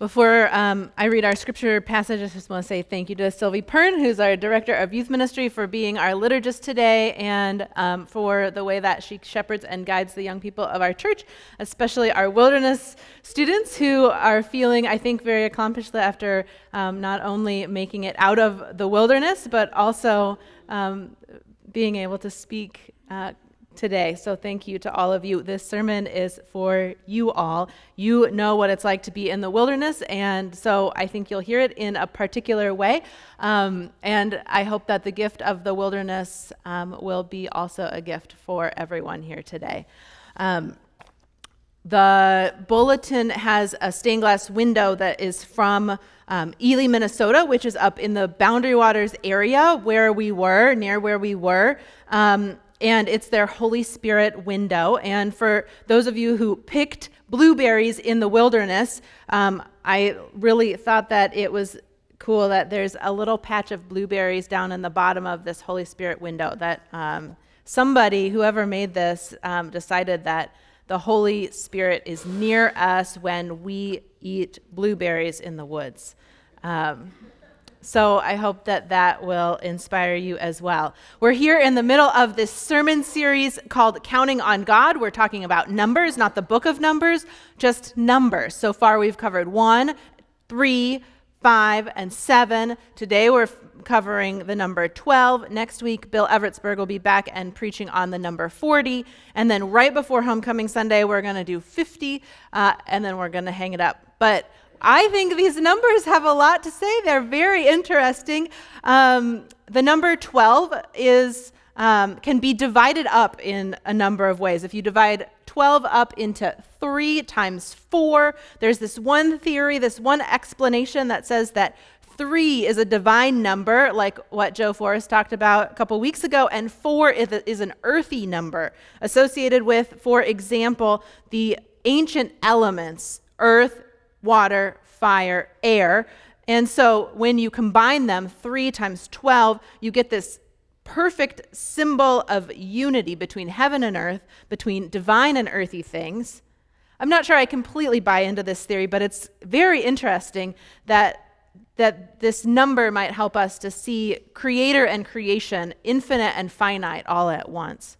Before um, I read our scripture passage, I just want to say thank you to Sylvie Pern, who's our director of youth ministry, for being our liturgist today and um, for the way that she shepherds and guides the young people of our church, especially our wilderness students who are feeling, I think, very accomplished after um, not only making it out of the wilderness, but also um, being able to speak. Uh, today. So thank you to all of you. This sermon is for you all. You know what it's like to be in the wilderness, and so I think you'll hear it in a particular way. Um, and I hope that the gift of the wilderness um, will be also a gift for everyone here today. Um, the bulletin has a stained glass window that is from um, Ely, Minnesota, which is up in the Boundary Waters area where we were, near where we were. Um, and it's their Holy Spirit window. And for those of you who picked blueberries in the wilderness, um, I really thought that it was cool that there's a little patch of blueberries down in the bottom of this Holy Spirit window that um, somebody, whoever made this, um, decided that the Holy Spirit is near us when we eat blueberries in the woods. Um, so I hope that that will inspire you as well. We're here in the middle of this sermon series called Counting on God. We're talking about numbers, not the book of Numbers, just numbers. So far, we've covered one, three, five, and seven. Today, we're covering the number 12. Next week, Bill Evertsberg will be back and preaching on the number 40. And then right before Homecoming Sunday, we're going to do 50, uh, and then we're going to hang it up. But I think these numbers have a lot to say. They're very interesting. Um, the number 12 is, um, can be divided up in a number of ways. If you divide 12 up into 3 times 4, there's this one theory, this one explanation that says that 3 is a divine number, like what Joe Forrest talked about a couple weeks ago, and 4 is an earthy number associated with, for example, the ancient elements earth, water, fire, air. And so when you combine them, 3 times 12, you get this perfect symbol of unity between heaven and earth, between divine and earthy things. I'm not sure I completely buy into this theory, but it's very interesting that, that this number might help us to see creator and creation, infinite and finite, all at once.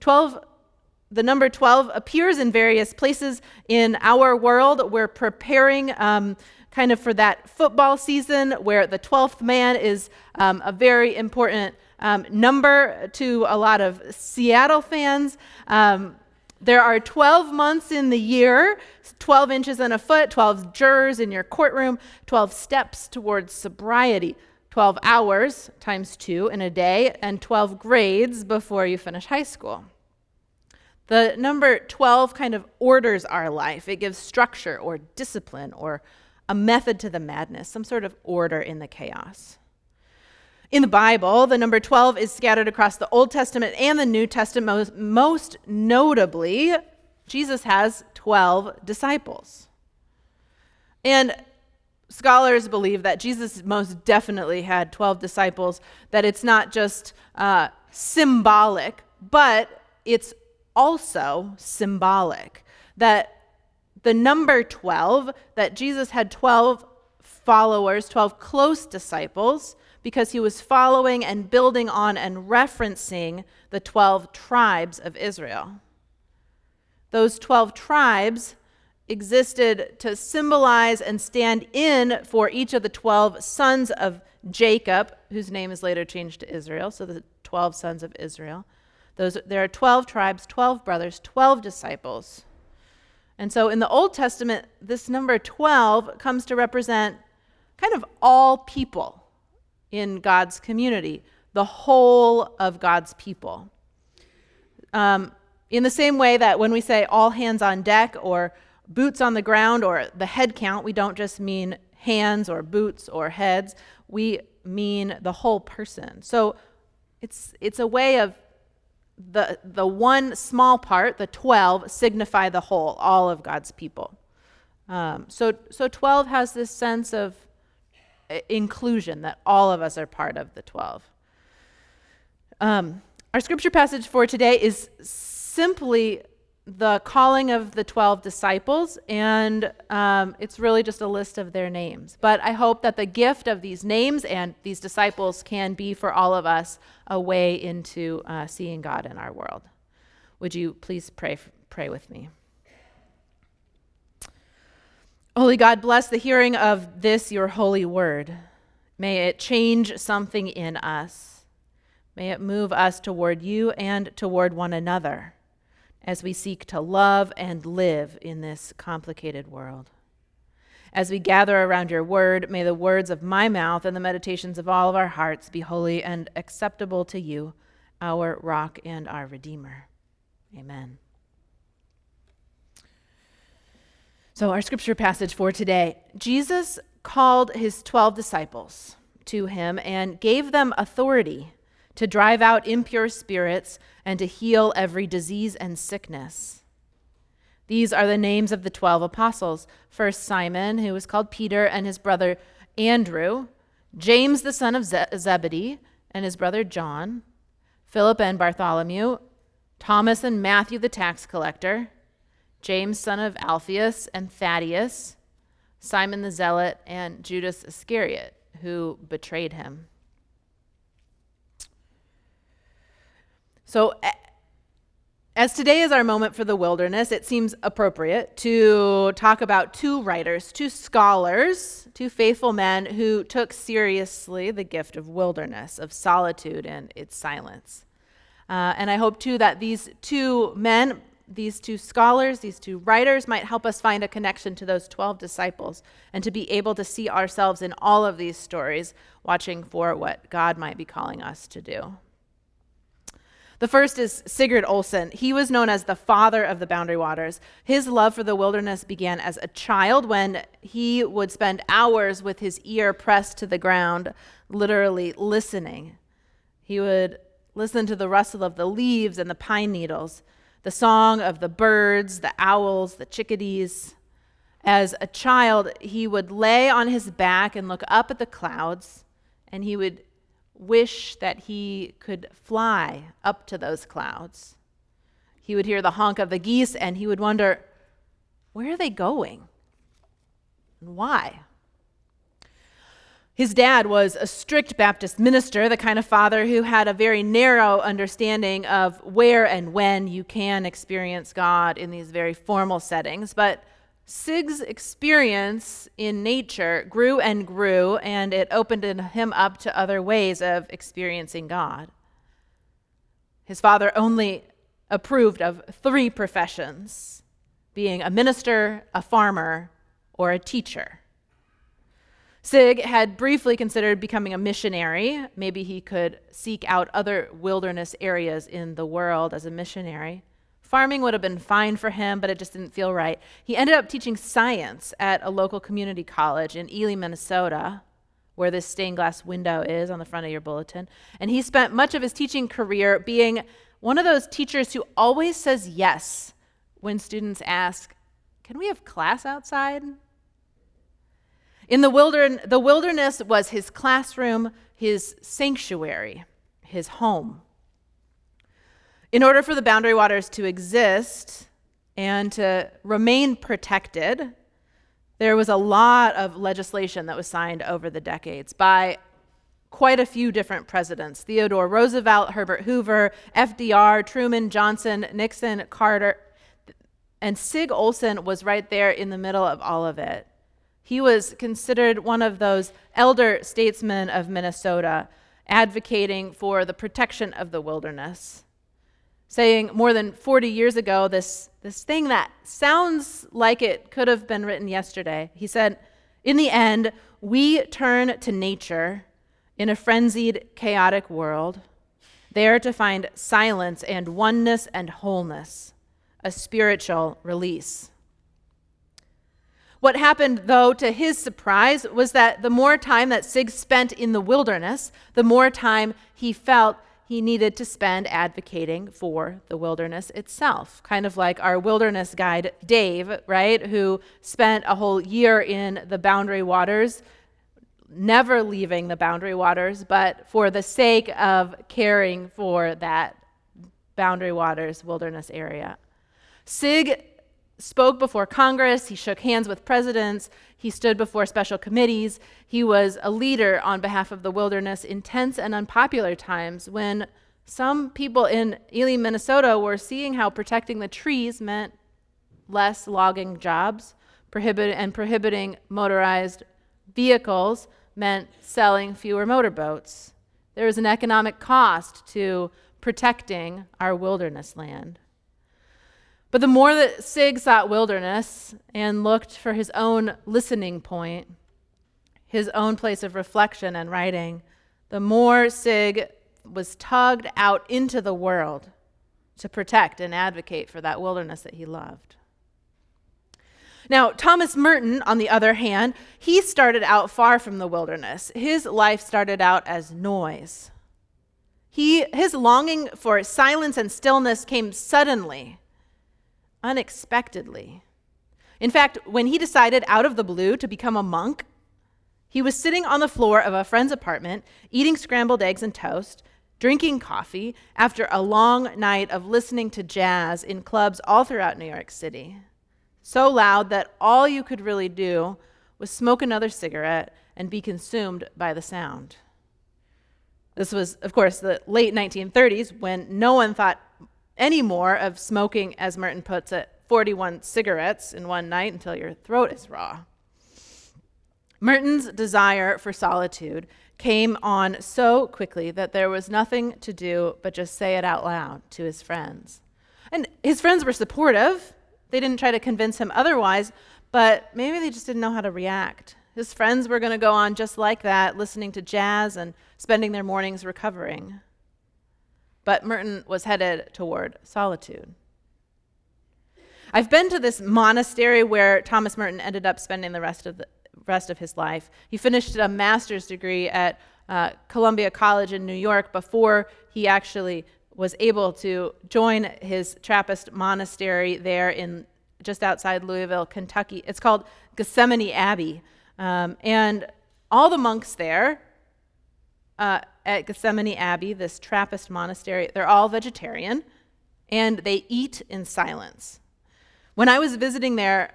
12 the number 12 appears in various places in our world. We're preparing um, kind of for that football season where the 12th man is um, a very important um, number to a lot of Seattle fans. Um, there are 12 months in the year, 12 inches in a foot, 12 jurors in your courtroom, 12 steps towards sobriety. 12 hours times two in a day, and 12 grades before you finish high school. The number 12 kind of orders our life. It gives structure or discipline or a method to the madness, some sort of order in the chaos. In the Bible, the number 12 is scattered across the Old Testament and the New Testament. Most, notably, Jesus has 12 disciples. And scholars believe that Jesus most definitely had 12 disciples, that it's not just uh, symbolic, but it's also symbolic. That the number 12, that Jesus had 12 followers, 12 close disciples, because he was following and building on and referencing the 12 tribes of Israel. Those 12 tribes existed to symbolize and stand in for each of the 12 sons of Jacob, whose name is later changed to Israel, so the 12 sons of Israel. Those, there are 12 tribes, 12 brothers, 12 disciples. And so in the Old Testament, this number 12 comes to represent kind of all people in God's community, the whole of God's people. Um, in the same way that when we say all hands on deck or boots on the ground or the head count, we don't just mean hands or boots or heads, we mean the whole person. So it's, it's a way of the, the one small part, the 12, signify the whole, all of God's people. Um, so, so 12 has this sense of uh, inclusion that all of us are part of the 12. Um, our scripture passage for today is simply the calling of the 12 disciples, and um, it's really just a list of their names. But I hope that the gift of these names and these disciples can be for all of us a way into uh, seeing God in our world. Would you please pray, pray with me? Holy God, bless the hearing of this, your holy word. May it change something in us. May it move us toward you and toward one another as we seek to love and live in this complicated world. As we gather around your word, may the words of my mouth and the meditations of all of our hearts be holy and acceptable to you, our rock and our redeemer. Amen. So, our scripture passage for today Jesus called his 12 disciples to him and gave them authority to drive out impure spirits, and to heal every disease and sickness. These are the names of the twelve apostles. First, Simon, who was called Peter, and his brother Andrew, James, the son of Ze- Zebedee, and his brother John, Philip and Bartholomew, Thomas and Matthew, the tax collector, James, son of Alphaeus, and Thaddeus, Simon the zealot, and Judas Iscariot, who betrayed him. So, as today is our moment for the wilderness, it seems appropriate to talk about two writers, two scholars, two faithful men who took seriously the gift of wilderness, of solitude and its silence. Uh, and I hope, too, that these two men, these two scholars, these two writers might help us find a connection to those 12 disciples and to be able to see ourselves in all of these stories, watching for what God might be calling us to do. The first is Sigurd Olson. He was known as the father of the Boundary Waters. His love for the wilderness began as a child when he would spend hours with his ear pressed to the ground, literally listening. He would listen to the rustle of the leaves and the pine needles, the song of the birds, the owls, the chickadees. As a child, he would lay on his back and look up at the clouds, and he would wish that he could fly up to those clouds. He would hear the honk of the geese and he would wonder, where are they going? And why? His dad was a strict Baptist minister, the kind of father who had a very narrow understanding of where and when you can experience God in these very formal settings. But Sig's experience in nature grew and grew, and it opened him up to other ways of experiencing God. His father only approved of three professions being a minister, a farmer, or a teacher. Sig had briefly considered becoming a missionary. Maybe he could seek out other wilderness areas in the world as a missionary. Farming would have been fine for him, but it just didn't feel right. He ended up teaching science at a local community college in Ely, Minnesota, where this stained glass window is on the front of your bulletin. And he spent much of his teaching career being one of those teachers who always says yes when students ask, Can we have class outside? In the, wilderness, the wilderness was his classroom, his sanctuary, his home. In order for the boundary waters to exist and to remain protected, there was a lot of legislation that was signed over the decades by quite a few different presidents Theodore Roosevelt, Herbert Hoover, FDR, Truman, Johnson, Nixon, Carter. And Sig Olson was right there in the middle of all of it. He was considered one of those elder statesmen of Minnesota, advocating for the protection of the wilderness saying more than 40 years ago this, this thing that sounds like it could have been written yesterday. He said, In the end, we turn to nature in a frenzied, chaotic world, there to find silence and oneness and wholeness, a spiritual release. What happened, though, to his surprise, was that the more time that Sig spent in the wilderness, the more time he felt he needed to spend advocating for the wilderness itself. Kind of like our wilderness guide, Dave, right, who spent a whole year in the boundary waters, never leaving the boundary waters, but for the sake of caring for that boundary waters wilderness area. Sig spoke before Congress, he shook hands with presidents, he stood before special committees. He was a leader on behalf of the wilderness in tense and unpopular times when some people in Ely, Minnesota were seeing how protecting the trees meant less logging jobs prohibit- and prohibiting motorized vehicles meant selling fewer motorboats. There was an economic cost to protecting our wilderness land. But the more that Sig sought wilderness and looked for his own listening point, his own place of reflection and writing, the more Sig was tugged out into the world to protect and advocate for that wilderness that he loved. Now, Thomas Merton, on the other hand, he started out far from the wilderness. His life started out as noise. He, his longing for silence and stillness came suddenly unexpectedly. In fact, when he decided out of the blue to become a monk, he was sitting on the floor of a friend's apartment, eating scrambled eggs and toast, drinking coffee after a long night of listening to jazz in clubs all throughout New York City. So loud that all you could really do was smoke another cigarette and be consumed by the sound. This was, of course, the late 1930s when no one thought any more of smoking, as Merton puts it, 41 cigarettes in one night until your throat is raw. Merton's desire for solitude came on so quickly that there was nothing to do but just say it out loud to his friends. And his friends were supportive. They didn't try to convince him otherwise, but maybe they just didn't know how to react. His friends were going to go on just like that, listening to jazz and spending their mornings recovering but Merton was headed toward solitude. I've been to this monastery where Thomas Merton ended up spending the rest of the rest of his life. He finished a master's degree at uh, Columbia College in New York before he actually was able to join his Trappist monastery there in just outside Louisville, Kentucky. It's called Gethsemani Abbey, um, and all the monks there uh, at Gethsemani Abbey, this Trappist monastery, they're all vegetarian and they eat in silence. When I was visiting there,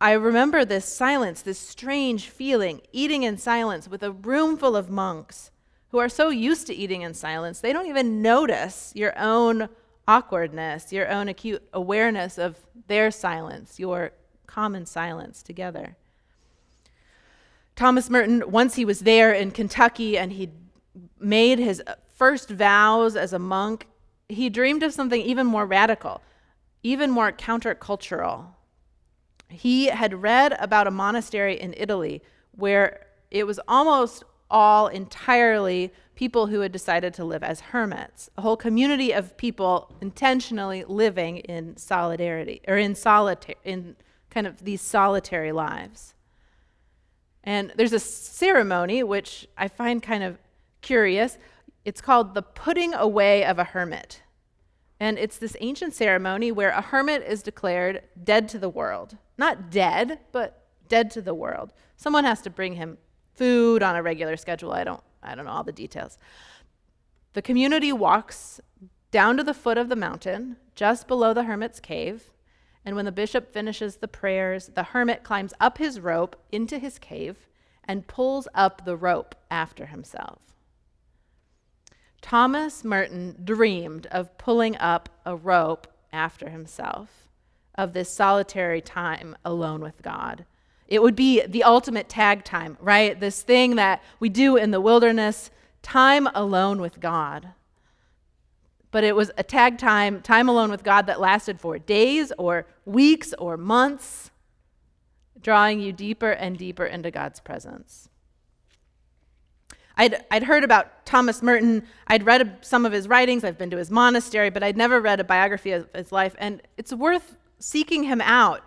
I remember this silence, this strange feeling, eating in silence with a room full of monks who are so used to eating in silence, they don't even notice your own awkwardness, your own acute awareness of their silence, your common silence together. Thomas Merton, once he was there in Kentucky and he made his first vows as a monk, he dreamed of something even more radical, even more countercultural. He had read about a monastery in Italy where it was almost all entirely people who had decided to live as hermits, a whole community of people intentionally living in solidarity or in solitary in kind of these solitary lives. And there's a ceremony which I find kind of curious. It's called the putting away of a hermit. And it's this ancient ceremony where a hermit is declared dead to the world. Not dead, but dead to the world. Someone has to bring him food on a regular schedule. I don't I don't know all the details. The community walks down to the foot of the mountain, just below the hermit's cave, and when the bishop finishes the prayers, the hermit climbs up his rope into his cave and pulls up the rope after himself. Thomas Merton dreamed of pulling up a rope after himself, of this solitary time alone with God. It would be the ultimate tag time, right? This thing that we do in the wilderness, time alone with God but it was a tag time, time alone with God that lasted for days or weeks or months, drawing you deeper and deeper into God's presence. I'd, I'd heard about Thomas Merton. I'd read some of his writings. I've been to his monastery, but I'd never read a biography of his life. And it's worth seeking him out,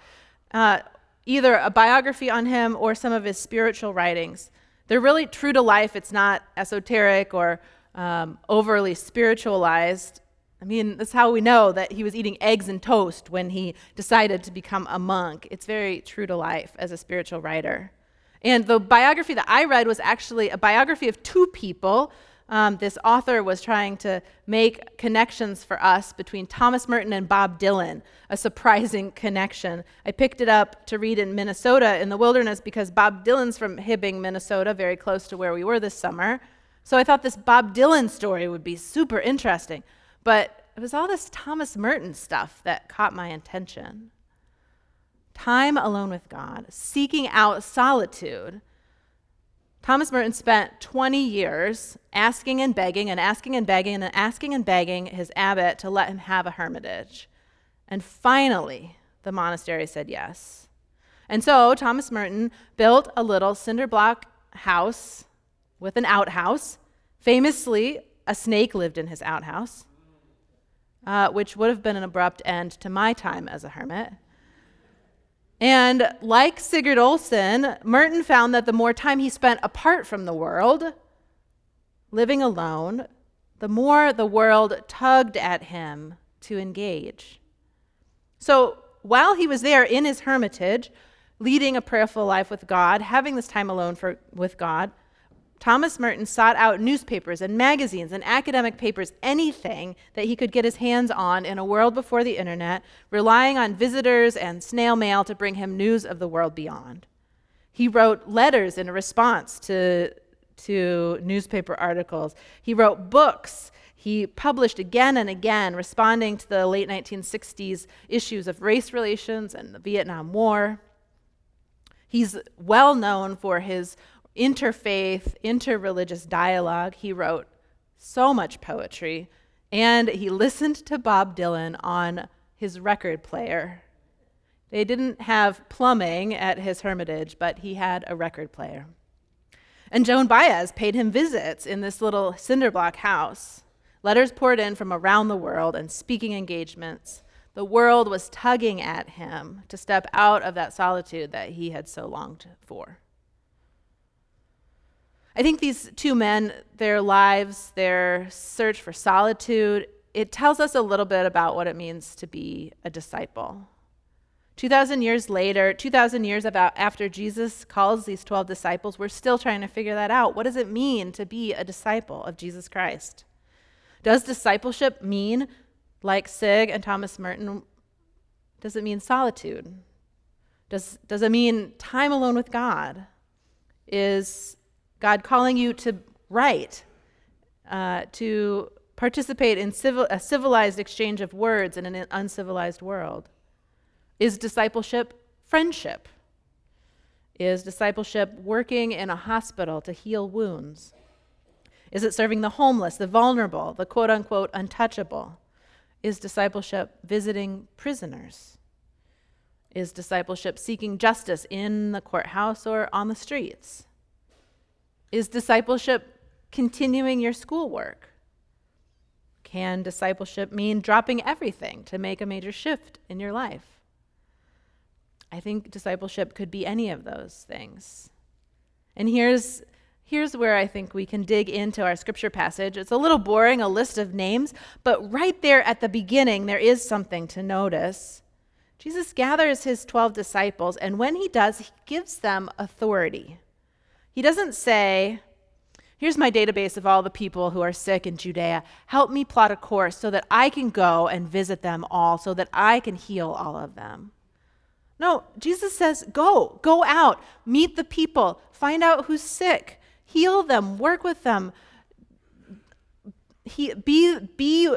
uh, either a biography on him or some of his spiritual writings. They're really true to life. It's not esoteric or um, overly spiritualized. I mean, that's how we know that he was eating eggs and toast when he decided to become a monk. It's very true to life as a spiritual writer. And the biography that I read was actually a biography of two people um, this author was trying to make connections for us between Thomas Merton and Bob Dylan, a surprising connection. I picked it up to read in Minnesota in the wilderness because Bob Dylan's from Hibbing, Minnesota, very close to where we were this summer. So I thought this Bob Dylan story would be super interesting. But it was all this Thomas Merton stuff that caught my attention. Time alone with God, seeking out solitude Thomas Merton spent 20 years asking and begging and asking and begging and asking and begging his abbot to let him have a hermitage. And finally, the monastery said yes. And so Thomas Merton built a little cinder block house with an outhouse. Famously, a snake lived in his outhouse, uh, which would have been an abrupt end to my time as a hermit. And like Sigurd Olson, Merton found that the more time he spent apart from the world, living alone, the more the world tugged at him to engage. So while he was there in his hermitage, leading a prayerful life with God, having this time alone for, with God, Thomas Merton sought out newspapers and magazines and academic papers, anything that he could get his hands on in a world before the internet, relying on visitors and snail mail to bring him news of the world beyond. He wrote letters in response to, to newspaper articles. He wrote books. He published again and again, responding to the late 1960s issues of race relations and the Vietnam War. He's well known for his interfaith, interreligious dialogue. He wrote so much poetry, and he listened to Bob Dylan on his record player. They didn't have plumbing at his hermitage, but he had a record player. And Joan Baez paid him visits in this little cinder block house. Letters poured in from around the world and speaking engagements. The world was tugging at him to step out of that solitude that he had so longed for. I think these two men, their lives, their search for solitude, it tells us a little bit about what it means to be a disciple. 2,000 years later, 2,000 years about after Jesus calls these 12 disciples, we're still trying to figure that out. What does it mean to be a disciple of Jesus Christ? Does discipleship mean, like Sig and Thomas Merton, does it mean solitude? Does, does it mean time alone with God? Is God calling you to write, uh, to participate in civil, a civilized exchange of words in an uncivilized world? Is discipleship friendship? Is discipleship working in a hospital to heal wounds? Is it serving the homeless, the vulnerable, the quote unquote untouchable? Is discipleship visiting prisoners? Is discipleship seeking justice in the courthouse or on the streets? Is discipleship continuing your schoolwork? Can discipleship mean dropping everything to make a major shift in your life? I think discipleship could be any of those things. And here's, here's where I think we can dig into our scripture passage. It's a little boring, a list of names, but right there at the beginning, there is something to notice. Jesus gathers his 12 disciples, and when he does, he gives them authority. He doesn't say, Here's my database of all the people who are sick in Judea. Help me plot a course so that I can go and visit them all, so that I can heal all of them. No, Jesus says, Go, go out, meet the people, find out who's sick, heal them, work with them. He, be, be,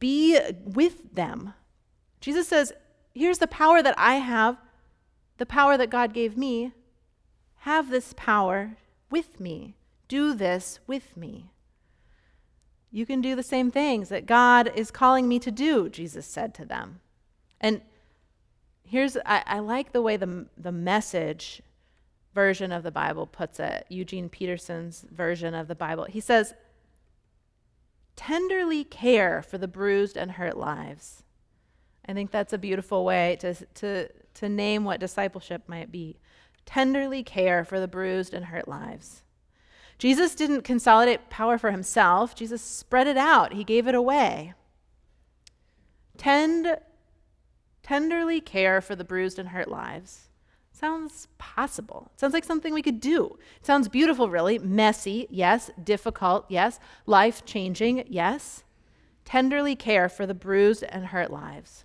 be with them. Jesus says, Here's the power that I have, the power that God gave me have this power with me. Do this with me. You can do the same things that God is calling me to do, Jesus said to them. And here's, I, I like the way the, the message version of the Bible puts it, Eugene Peterson's version of the Bible. He says, tenderly care for the bruised and hurt lives. I think that's a beautiful way to, to, to name what discipleship might be tenderly care for the bruised and hurt lives. Jesus didn't consolidate power for himself, Jesus spread it out, he gave it away. Tend, tenderly care for the bruised and hurt lives. Sounds possible. Sounds like something we could do. Sounds beautiful, really. Messy, yes. Difficult, yes. Life changing, yes. Tenderly care for the bruised and hurt lives.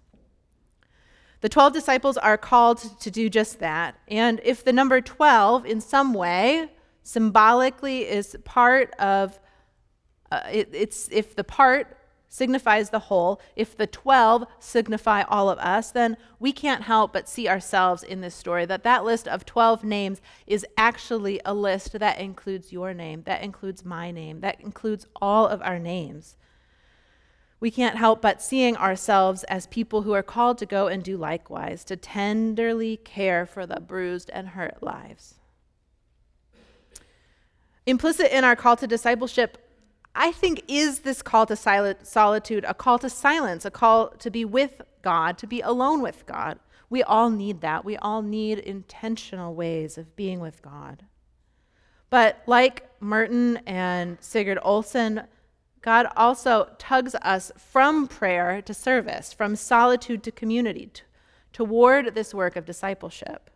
The 12 disciples are called to do just that. And if the number 12 in some way symbolically is part of uh, it, it's if the part signifies the whole, if the 12 signify all of us, then we can't help but see ourselves in this story that that list of 12 names is actually a list that includes your name, that includes my name, that includes all of our names. We can't help but seeing ourselves as people who are called to go and do likewise, to tenderly care for the bruised and hurt lives. Implicit in our call to discipleship I think, is this call to solitude a call to silence, a call to be with God, to be alone with God. We all need that. We all need intentional ways of being with God. But like Merton and Sigurd Olson, God also tugs us from prayer to service, from solitude to community, t- toward this work of discipleship.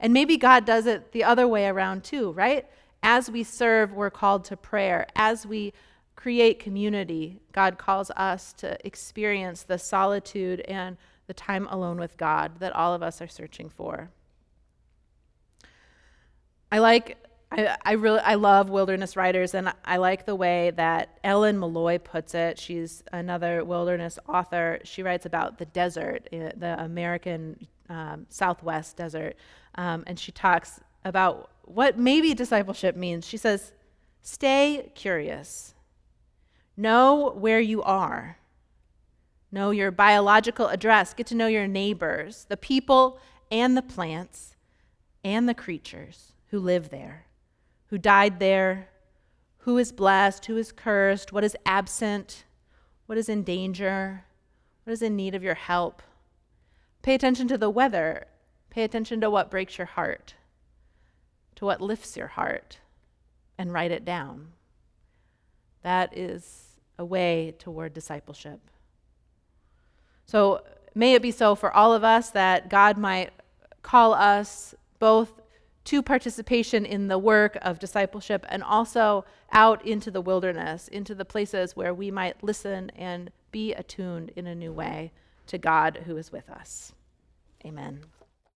And maybe God does it the other way around too, right? As we serve, we're called to prayer. As we create community, God calls us to experience the solitude and the time alone with God that all of us are searching for. I like I, I really I love wilderness writers and I like the way that Ellen Meloy puts it. She's another wilderness author. She writes about the desert, eh, the American um, Southwest desert, um, and she talks about what maybe discipleship means. She says, "Stay curious." Know where you are. Know your biological address. Get to know your neighbors, the people and the plants and the creatures who live there, who died there, who is blessed, who is cursed, what is absent, what is in danger, what is in need of your help. Pay attention to the weather. Pay attention to what breaks your heart, to what lifts your heart, and write it down. That is a way toward discipleship. So may it be so for all of us that God might call us both to participation in the work of discipleship and also out into the wilderness, into the places where we might listen and be attuned in a new way to God who is with us. Amen.